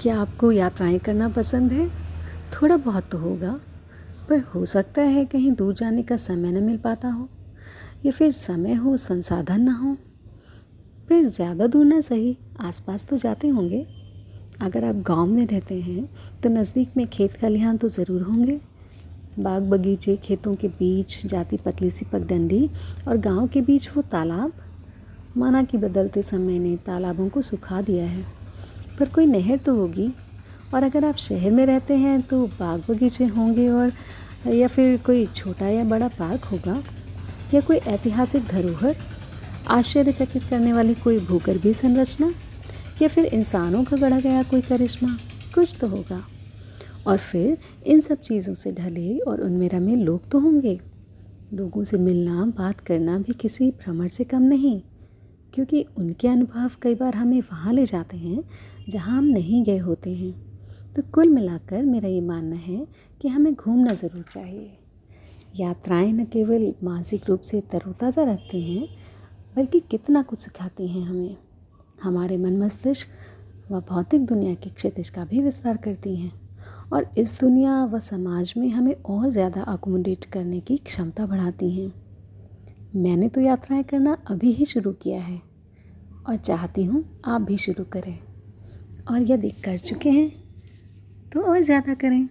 क्या आपको यात्राएँ करना पसंद है? थोड़ा बहुत तो होगा, पर हो सकता है कहीं दूर जाने का समय न मिल पाता हो, या फिर समय हो, संसाधन ना हो। फिर ज़्यादा दूर ना सही, आसपास तो जाते होंगे। अगर आप गाँव में रहते हैं तो नज़दीक में खेत खलिहान तो ज़रूर होंगे। बाग बगीचे, खेतों के बीच, जाती पतली सी पगडंडी और गाँव के बीच वो तालाब। माना कि बदलते समय ने तालाबों को सुखा दिया है। पर कोई नहर तो होगी? और अगर आप शहर में रहते हैं तो बाग बगीचे होंगे और, या फिर कोई छोटा या बड़ा पार्क होगा? या कोई ऐतिहासिक धरोहर? आश्चर्यचकित करने वाली कोई भूगर्भीय संरचना? या फिर इंसानों का गढ़ा गया कोई करिश्मा? कुछ तो होगा। और फिर इन सब चीज़ों से ढले और उनमें रमे लोग तो होंगे। लोगों से मिलना, बात करना भी किसी भ्रमण से कम नहीं। क्योंकि उनके अनुभव कई बार हमें वहाँ ले जाते हैं, जहाँ हम नहीं गए होते हैं। तो कुल मिलाकर मेरा ये मानना है कि हमें घूमना ज़रूर चाहिए। यात्राएँ न केवल मानसिक रूप से तरोताज़ा रखती हैं, बल्कि कितना कुछ सिखाती हैं हमें। हमारे मन मस्तिष्क व भौतिक दुनिया के क्षितिज का भी विस्तार करती हैं, और इस दुनिया व समाज में हमें और ज़्यादा अकोमोडेट करने की क्षमता बढ़ाती हैं। मैंने तो यात्राएँ करना अभी ही शुरू किया है। और चाहती हूँ आप भी शुरू करें। और यदि कर चुके हैं तो और ज़्यादा करें।